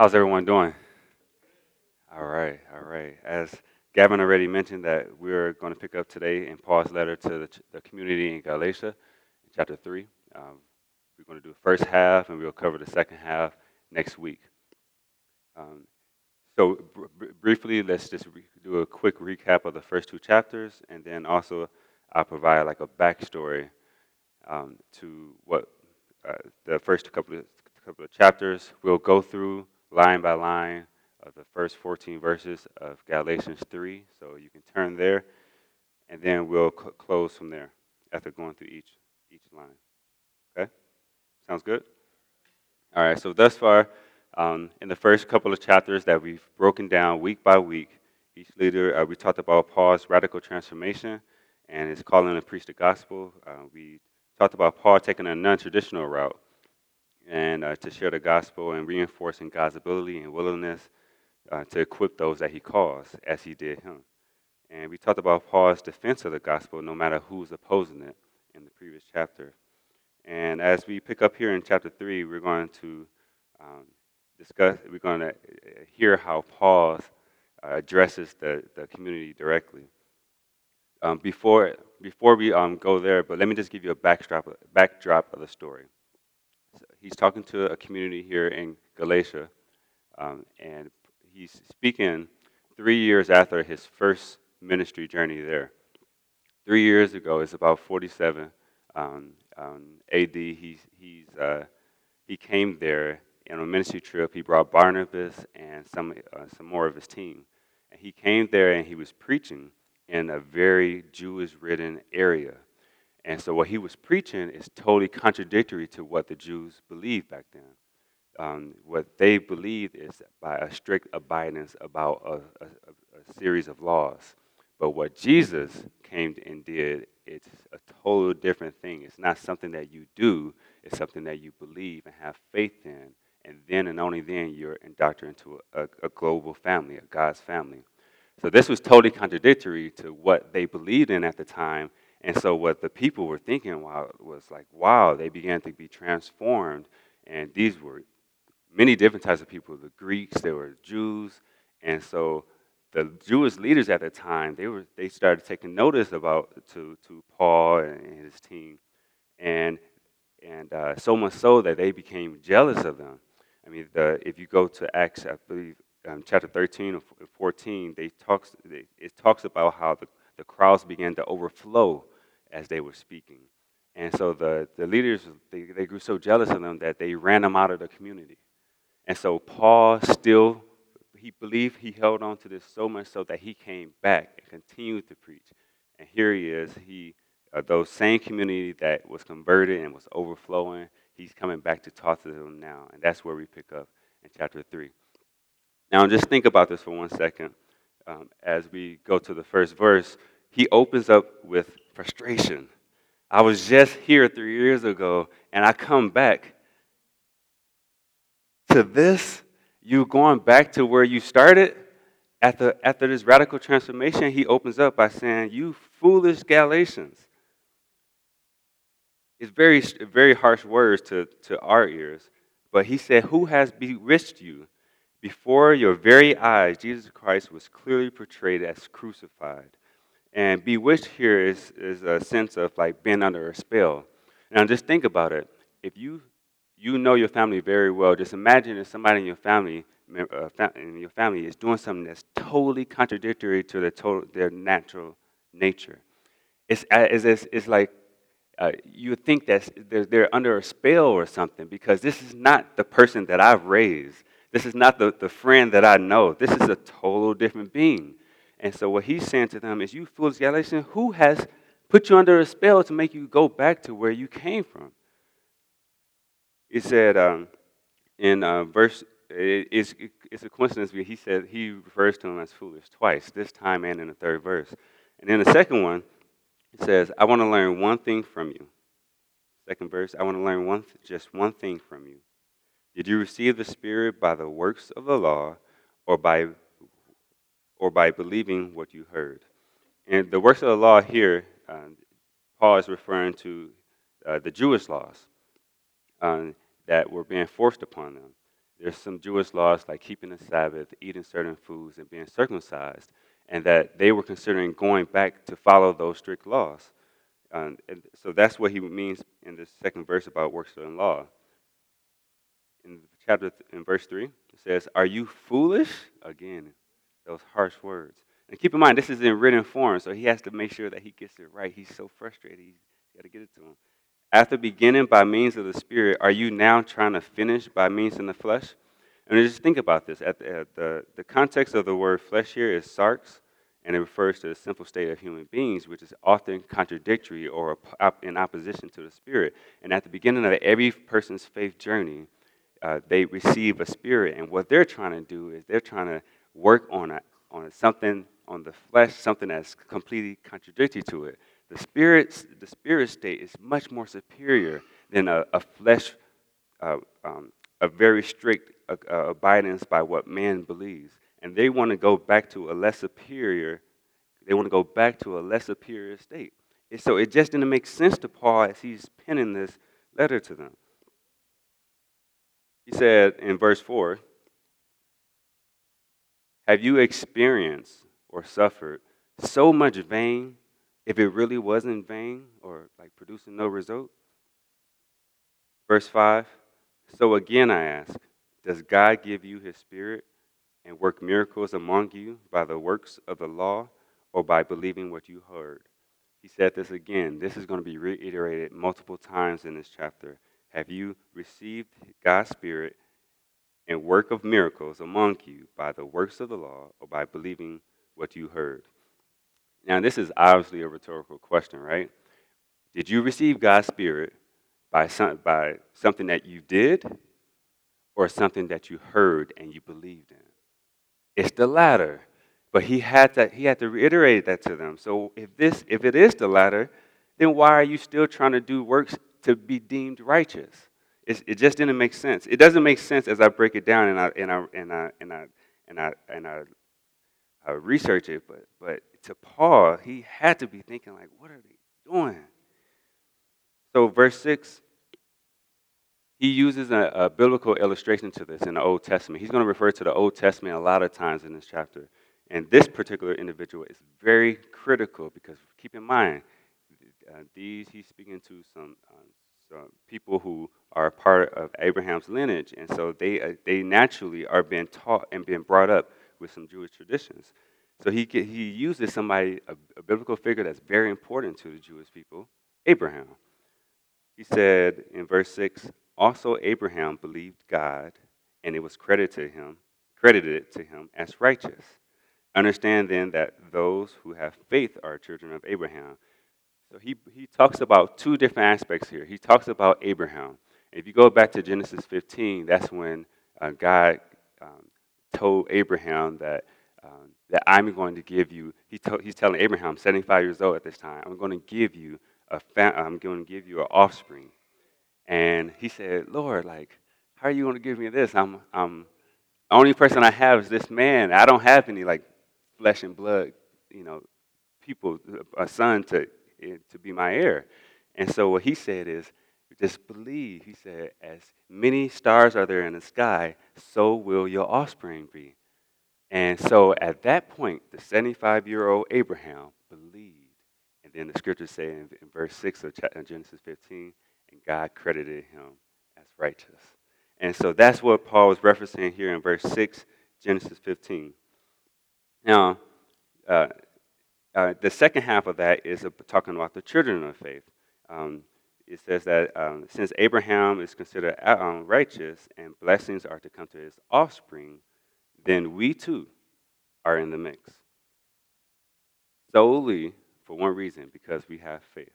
How's everyone doing? All right, all right. As Gavin already mentioned, that we're going to pick up today in Paul's letter to the, the community in Galatia, chapter three. Um, we're going to do the first half, and we'll cover the second half next week. Um, so, br- briefly, let's just re- do a quick recap of the first two chapters, and then also I'll provide like a backstory um, to what uh, the first couple of couple of chapters. We'll go through line by line of the first 14 verses of Galatians 3. So you can turn there, and then we'll cl- close from there after going through each each line. Okay, sounds good. All right. So thus far, um, in the first couple of chapters that we've broken down week by week, each leader uh, we talked about Paul's radical transformation and his calling to preach the gospel. Uh, we talked about Paul taking a non-traditional route and uh, to share the gospel and reinforcing God's ability and willingness uh, to equip those that he calls, as he did him. And we talked about Paul's defense of the gospel, no matter who's opposing it, in the previous chapter. And as we pick up here in chapter three, we're going to um, discuss. We're going to uh, hear how Paul uh, addresses the, the community directly. Um, before before we um, go there, but let me just give you a backdrop backdrop of the story. He's talking to a community here in Galatia, um, and he's speaking three years after his first ministry journey there. Three years ago, it's about 47 um, um, AD. He's, he's, uh, he came there on a ministry trip. He brought Barnabas and some, uh, some more of his team. And he came there and he was preaching in a very Jewish ridden area. And so what he was preaching is totally contradictory to what the Jews believed back then. Um, what they believed is by a strict abidance about a, a, a, series of laws. But what Jesus came and did, it's a total different thing. It's not something that you do, it's something that you believe and have faith in. And then and only then you're indoctrinated into a, a global family, a God's family. So this was totally contradictory to what they believed in at the time. And so what the people were thinking was like, wow, they began to be transformed. And these were many different types of people the Greeks, there were Jews. And so the Jewish leaders at the time, they, were, they started taking notice about to, to Paul and his team. And, and uh, so much so that they became jealous of them. I mean, the, if you go to Acts, I believe um, chapter 13 or 14, they talks, it talks about how the, the crowds began to overflow as they were speaking. And so the, the leaders, they, they grew so jealous of them that they ran them out of the community. And so Paul still, he believed he held on to this so much so that he came back and continued to preach. And here he is, he, uh, those same community that was converted and was overflowing, he's coming back to talk to them now. And that's where we pick up in chapter 3. Now, just think about this for one second. Um, as we go to the first verse, he opens up with frustration. I was just here three years ago, and I come back to this. You going back to where you started? After, after this radical transformation, he opens up by saying, You foolish Galatians. It's very, very harsh words to, to our ears, but he said, Who has bewitched you? Before your very eyes, Jesus Christ was clearly portrayed as crucified. And bewitched here is, is a sense of like being under a spell. Now, just think about it. If you you know your family very well, just imagine if somebody in your family uh, in your family is doing something that's totally contradictory to their total, their natural nature. It's, uh, it's, it's, it's like uh, you would think that they're, they're under a spell or something because this is not the person that I've raised. This is not the, the friend that I know. This is a total different being. And so what he's saying to them is, you foolish Galatians, who has put you under a spell to make you go back to where you came from? He said um, in uh, verse, it, it's, it's a coincidence because he said he refers to him as foolish twice, this time and in the third verse. And then the second one, he says, I want to learn one thing from you. Second verse, I want to learn one, just one thing from you. Did you receive the Spirit by the works of the law or by, or by believing what you heard? And the works of the law here, uh, Paul is referring to uh, the Jewish laws uh, that were being forced upon them. there's some Jewish laws like keeping the Sabbath, eating certain foods, and being circumcised, and that they were considering going back to follow those strict laws. Um, and so that's what he means in the second verse about works of the law. In chapter in verse three, it says, "Are you foolish?" Again, those harsh words. And keep in mind, this is in written form, so he has to make sure that he gets it right. He's so frustrated; he's got to get it to him. After beginning by means of the Spirit, are you now trying to finish by means in the flesh? And just think about this. At the, at the, the context of the word flesh here is sarx, and it refers to the simple state of human beings, which is often contradictory or in opposition to the spirit. And at the beginning of every person's faith journey, uh, they receive a spirit, and what they're trying to do is they're trying to work on on something on the flesh, something that's completely contradictory to it. The spirit, the spirit state is much more superior than a, a flesh, uh, um, a very strict uh, uh, abidance by what man believes and they want to go back to a less superior, they want to go back to a less superior state. And so it just didn't make sense to Paul as he's penning this letter to them. He said in verse 4 Have you experienced or suffered so much vain if it really wasn't vain or like producing no result? Verse 5 So again I ask, does God give you his spirit and work miracles among you by the works of the law or by believing what you heard. He said this again. This is going to be reiterated multiple times in this chapter. Have you received God's Spirit and work of miracles among you by the works of the law or by believing what you heard? Now, this is obviously a rhetorical question, right? Did you receive God's Spirit by, some, by something that you did or something that you heard and you believed in? It's the latter. But he had to he had to reiterate that to them. So if this if it is the latter, then why are you still trying to do works to be deemed righteous? It's, it just didn't make sense. It doesn't make sense as I break it down and I and I and I and I and I, and I, I research it. But but to Paul, he had to be thinking like, what are they doing? So verse six, he uses a, a, biblical illustration to this in the Old Testament. He's going to refer to the Old Testament a lot of times in this chapter. And this particular individual is very critical because keep in mind, uh, these he's speaking to some, uh, some people who are part of Abraham's lineage, and so they uh, they naturally are being taught and being brought up with some Jewish traditions. So he he uses somebody a, a biblical figure that's very important to the Jewish people, Abraham. He said in verse six, also, Abraham believed God, and it was credited to him, credited to him as righteous. Understand then that those who have faith are children of Abraham. So he, he talks about two different aspects here. He talks about Abraham. If you go back to Genesis 15, that's when uh, God um, told Abraham that, um, that I'm going to give you, he told, he's telling Abraham, 75 years old at this time, I'm going to give you a fam- I'm going to give you an offspring. And he said, Lord, like, how are you going to give me this? I'm, I'm, the only person I have is this man. I don't have any, like, flesh and blood, you know, people, a son to, to be my heir. And so what he said is, just believe. He said, as many stars are there in the sky, so will your offspring be. And so at that point, the 75 year old Abraham believed. And then the scriptures say in, in verse 6 of Genesis 15, and God credited him as righteous. And so that's what Paul was referencing here in verse 6, Genesis 15. Now, uh, uh, the second half of that is talking about the children of faith. Um, it says that um, since Abraham is considered uh, um, righteous and blessings are to come to his offspring, then we too are in the mix. Solely for one reason, because we have faith.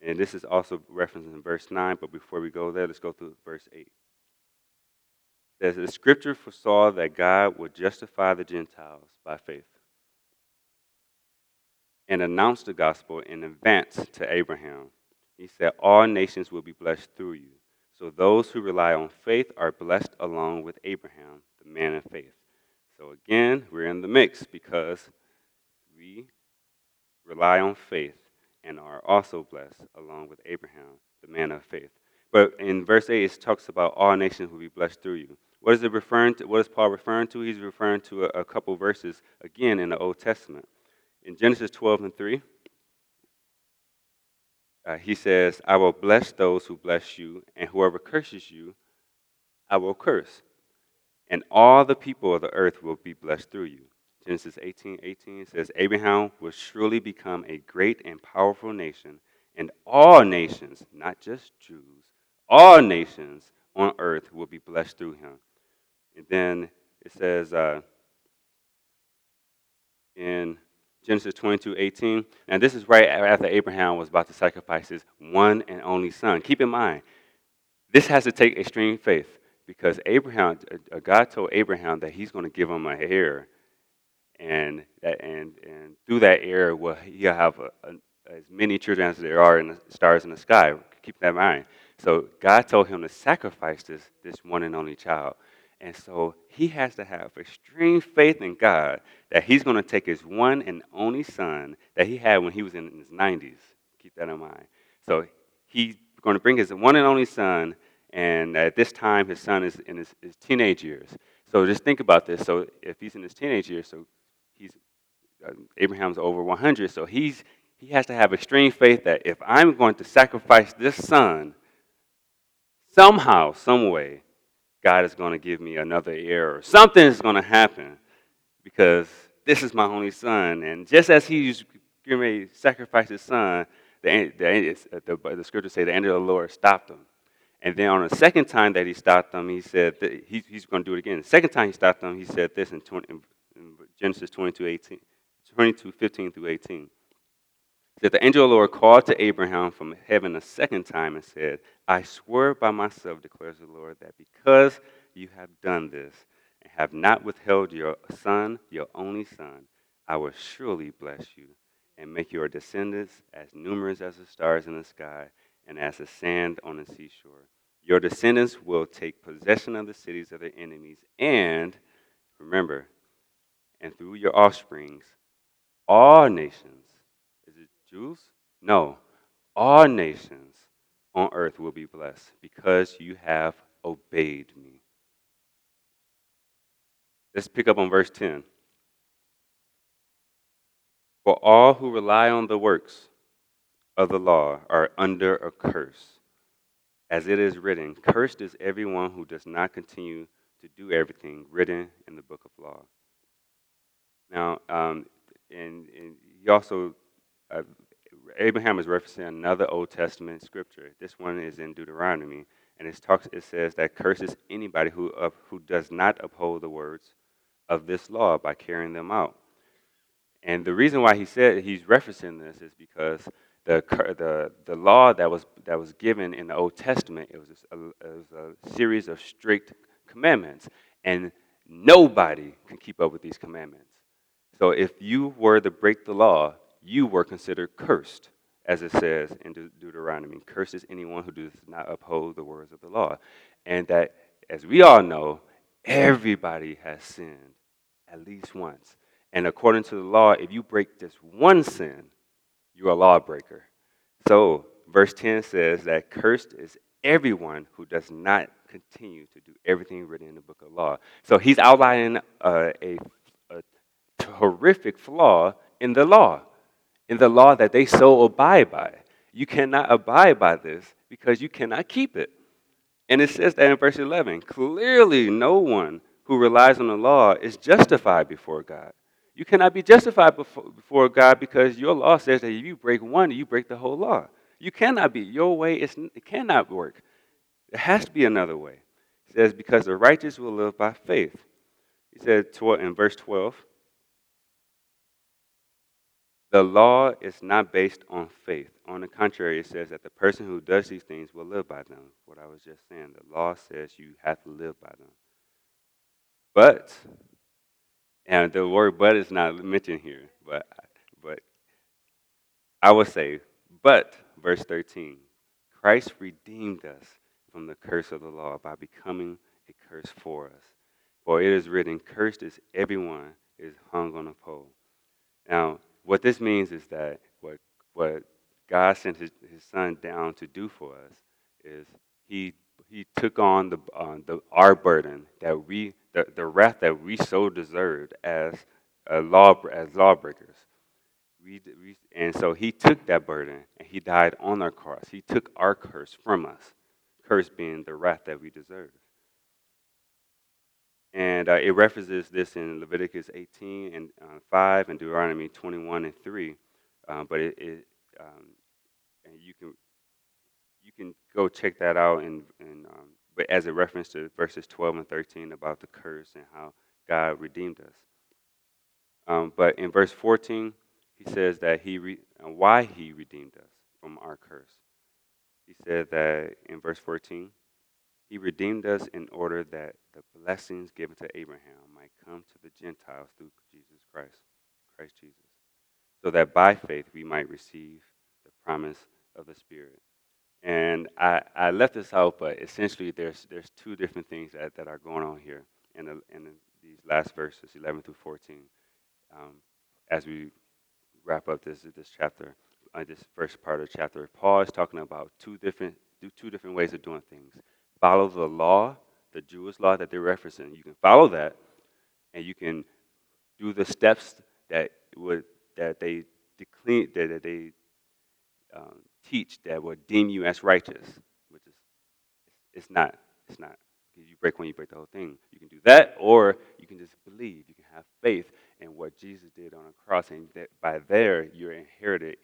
And this is also referenced in verse 9, but before we go there, let's go through verse 8. There's the scripture foresaw that God would justify the Gentiles by faith and announced the gospel in advance to Abraham. He said, All nations will be blessed through you. So those who rely on faith are blessed along with Abraham, the man of faith. So again, we're in the mix because we rely on faith and are also blessed, along with Abraham, the man of faith. But in verse 8, it talks about all nations will be blessed through you. What is it referring to? What is Paul referring to? He's referring to a, a couple verses again in the Old Testament. In Genesis 12 and 3, uh, he says, I will bless those who bless you, and whoever curses you, I will curse. And all the people of the earth will be blessed through you. Genesis 18 18 says, Abraham will surely become a great and powerful nation, and all nations, not just Jews, all nations on earth will be blessed through him. And then it says uh, in Genesis 22 18. And this is right after Abraham was about to sacrifice his one and only son. Keep in mind, this has to take extreme faith because Abraham, uh, God told Abraham that he's going to give him a heir. And, and, and through that heir, well, he'll have a, a, as many children as there are in the stars in the sky. Keep that in mind. So God told him to sacrifice this, this one and only child. And so he has to have extreme faith in God that he's going to take his one and only son that he had when he was in his 90s. Keep that in mind. So he's going to bring his one and only son, and at this time, his son is in his, his teenage years. So just think about this. So if he's in his teenage years, so he's uh, Abraham's over 100, so he's he has to have extreme faith that if I'm going to sacrifice this son, somehow, some way, God is going to give me another heir something is going to happen because this is my only son. And just as he's getting ready to sacrifice his son, the, the, uh, the, the scriptures say the angel of the Lord stopped him. And then on the second time that he stopped them, he said he, he's going to do it again. The second time he stopped them, he said this in, 20, in Genesis 22, 18, 22, 15 through 18 that the angel of the Lord called to Abraham from heaven a second time and said, I swear by myself, declares the Lord, that because you have done this and have not withheld your son, your only son, I will surely bless you and make your descendants as numerous as the stars in the sky and as the sand on the seashore. Your descendants will take possession of the cities of their enemies, and remember, and through your offsprings, all nations Jews? No. All nations on earth will be blessed because you have obeyed me. Let's pick up on verse 10. For all who rely on the works of the law are under a curse. As it is written, Cursed is everyone who does not continue to do everything written in the book of law. Now, um, and, and he also Abraham is referencing another Old Testament scripture. This one is in Deuteronomy, and it talks. It says that curses anybody who uh, who does not uphold the words of this law by carrying them out. And the reason why he said he's referencing this is because the the the law that was that was given in the Old Testament it was a, it was a series of strict commandments, and nobody can keep up with these commandments. So if you were to break the law, you were considered cursed, as it says in De- Deuteronomy. Cursed is anyone who does not uphold the words of the law. And that, as we all know, everybody has sinned at least once. And according to the law, if you break just one sin, you're a lawbreaker. So, verse 10 says that cursed is everyone who does not continue to do everything written in the book of law. So, he's outlining uh, a, a horrific flaw in the law in the law that they so abide by. You cannot abide by this because you cannot keep it. And it says that in verse 11 clearly, no one who relies on the law is justified before God. You cannot be justified before God because your law says that if you break one, you break the whole law. You cannot be. Your way is, it cannot work. There has to be another way. It says, because the righteous will live by faith. He said in verse 12, the law is not based on faith. On the contrary, it says that the person who does these things will live by them. What I was just saying, the law says you have to live by them. But, and the word but is not mentioned here, but, but I would say, but, verse 13, Christ redeemed us from the curse of the law by becoming a curse for us. For it is written, Cursed is everyone is hung on a pole. Now, what this means is that what, what God sent his, his son down to do for us is he he took on the, uh, the our burden that we the, the wrath that we so deserved as a law as lawbreakers. We, we and so he took that burden and he died on our cross. He took our curse from us, curse being the wrath that we deserve. And uh, it references this in Leviticus 18 and uh, 5 and Deuteronomy 21 and 3. Uh, but it, it um, and you can you can go check that out and, and um, but as a reference to verses 12 and 13 about the curse and how God redeemed us. Um, but in verse 14, he says that he re, why he redeemed us from our curse. He said that in verse 14, he redeemed us in order that the blessings given to Abraham might come to the Gentiles through Jesus Christ, Christ Jesus, so that by faith we might receive the promise of the Spirit. And I, I left this out, but essentially there's, there's two different things that, that are going on here in, the, in the, these last verses, 11 through 14, um, as we wrap up this, this chapter, uh, this first part of the chapter. Paul is talking about two different, two different ways of doing things. Follow the law, the Jewish law that they're referencing. You can follow that, and you can do the steps that would that they declare, that they um, teach that will deem you as righteous, which is it's not. It's not. because You break one, you break the whole thing. You can do that, or you can just believe. You can have faith in what Jesus did on the cross, and that by there you're inherited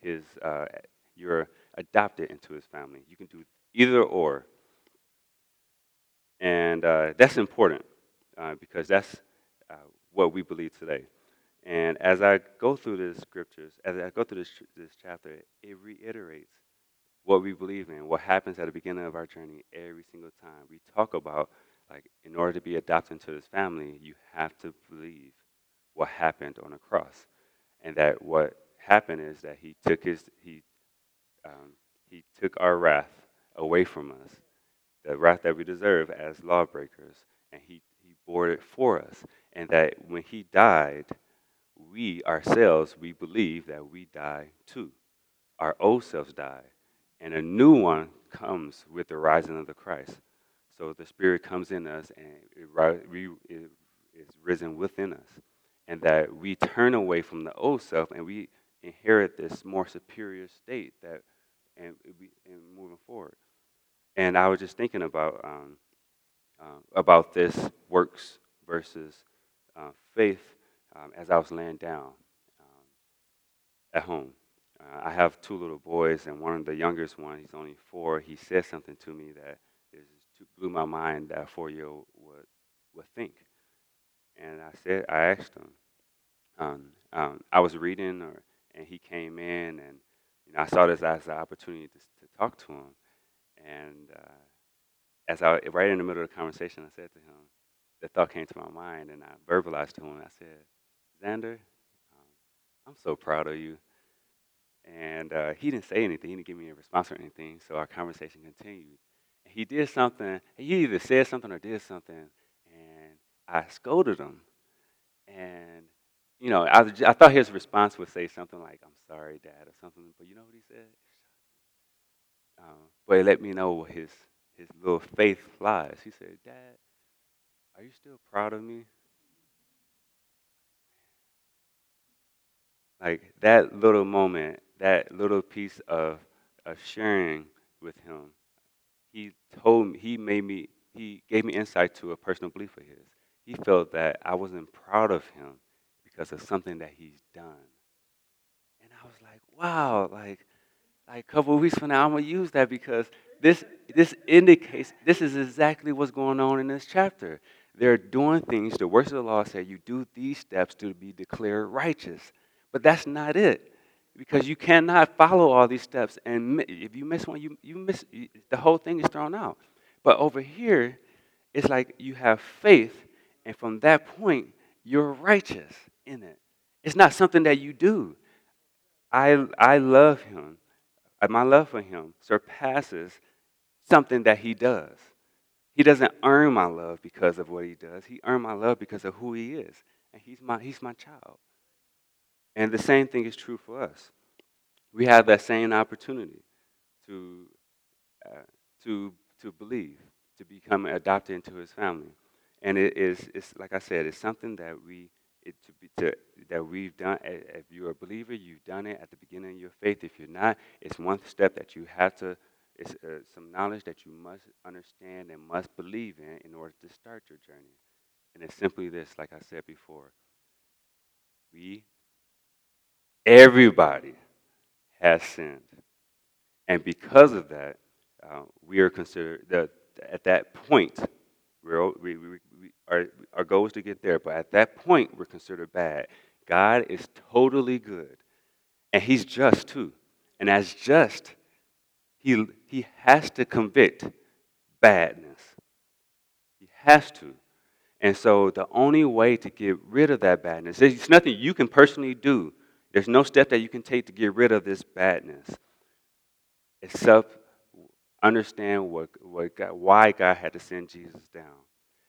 his. Uh, you're adopted into his family. You can do either or, and uh, that's important uh, because that's uh, what we believe today. And as I go through the scriptures, as I go through this, this chapter, it reiterates what we believe in, what happens at the beginning of our journey every single time. We talk about, like, in order to be adopted into this family, you have to believe what happened on the cross. And that what happened is that he took his, he, um, he took our wrath away from us, the wrath that we deserve as lawbreakers, and he, he bore it for us. And that when he died, we ourselves, we believe that we die too. Our old selves die, and a new one comes with the rising of the Christ. So the Spirit comes in us and it, is risen within us. And that we turn away from the old self and we inherit this more superior state that and, and moving forward. And I was just thinking about um, uh, about this works versus uh, faith um, as I was laying down um, at home. Uh, I have two little boys, and one of the youngest one, he's only four. He said something to me that blew my mind that a four-year-old would would think. And I said, I asked him. Um, um, I was reading, or, and he came in, and you know, I saw this as an opportunity to, to talk to him. And uh, as I right in the middle of the conversation, I said to him, the thought came to my mind, and I verbalized to him. I said, Xander, um, I'm so proud of you. And uh, he didn't say anything. He didn't give me a response or anything. So our conversation continued. He did something. He either said something or did something, and I scolded him. And you know, I, I thought his response would say something like, "I'm sorry, Dad," or something. But you know what he said? Um, but he let me know his his little faith lies. He said, "Dad, are you still proud of me?" Like that little moment, that little piece of, of sharing with him, he told me, he made me, he gave me insight to a personal belief of his. He felt that I wasn't proud of him because of something that he's done. And I was like, wow, like, like a couple of weeks from now, I'm gonna use that because this this indicates this is exactly what's going on in this chapter. They're doing things. The works of the law say you do these steps to be declared righteous. But that's not it. Because you cannot follow all these steps. And if you miss one, you, you miss the whole thing is thrown out. But over here, it's like you have faith, and from that point, you're righteous in it. It's not something that you do. I, I love him. My love for him surpasses something that he does. He doesn't earn my love because of what he does. He earned my love because of who he is. And he's my, he's my child. And the same thing is true for us. We have that same opportunity to, uh, to, to believe, to become adopted into his family. And it is, it's like I said, it's something that we, it, to be, to, that we've done. If you're a believer, you've done it at the beginning of your faith. If you're not, it's one step that you have to, it's uh, some knowledge that you must understand and must believe in in order to start your journey. And it's simply this, like I said before. We, everybody, has sinned. And because of that, uh, we are considered, the, at that point, we, we, we, our, our goal is to get there, but at that point, we're considered bad. God is totally good, and He's just too. And as just, He, he has to convict badness. He has to. And so the only way to get rid of that badness, there's nothing you can personally do. There's no step that you can take to get rid of this badness except understand what, what God, why God had to send Jesus down.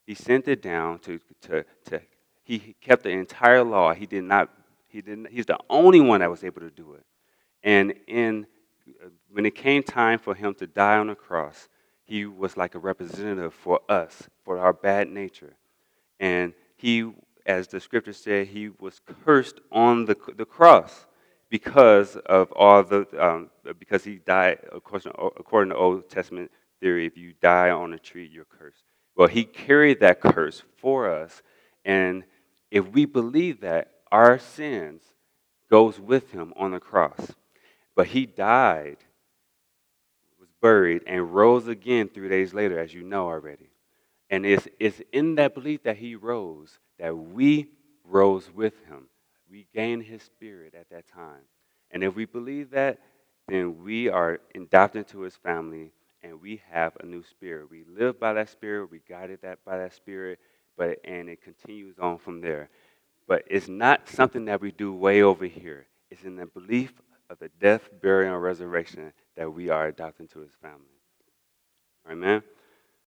He sent it down to, to, to he kept the entire law. He did not, he didn't, he's the only one that was able to do it. And in, when it came time for him to die on the cross, he was like a representative for us, for our bad nature. And he, as the scripture said, he was cursed on the, the cross because of all the, um, because he died, according, according to Old Testament theory, if you die on a tree, you're cursed. Well, he carried that curse for us. And if we believe that, our sins goes with him on the cross. But he died, was buried, and rose again three days later, as you know already. And it's, it's in that belief that he rose that we rose with him. We gained his spirit at that time. And if we believe that, then we are adopted into his family and we have a new spirit. We live by that spirit, we guided that by that spirit, but and it continues on from there. But it's not something that we do way over here. It's in the belief of the death, burial, and resurrection that we are adopted into his family. Amen.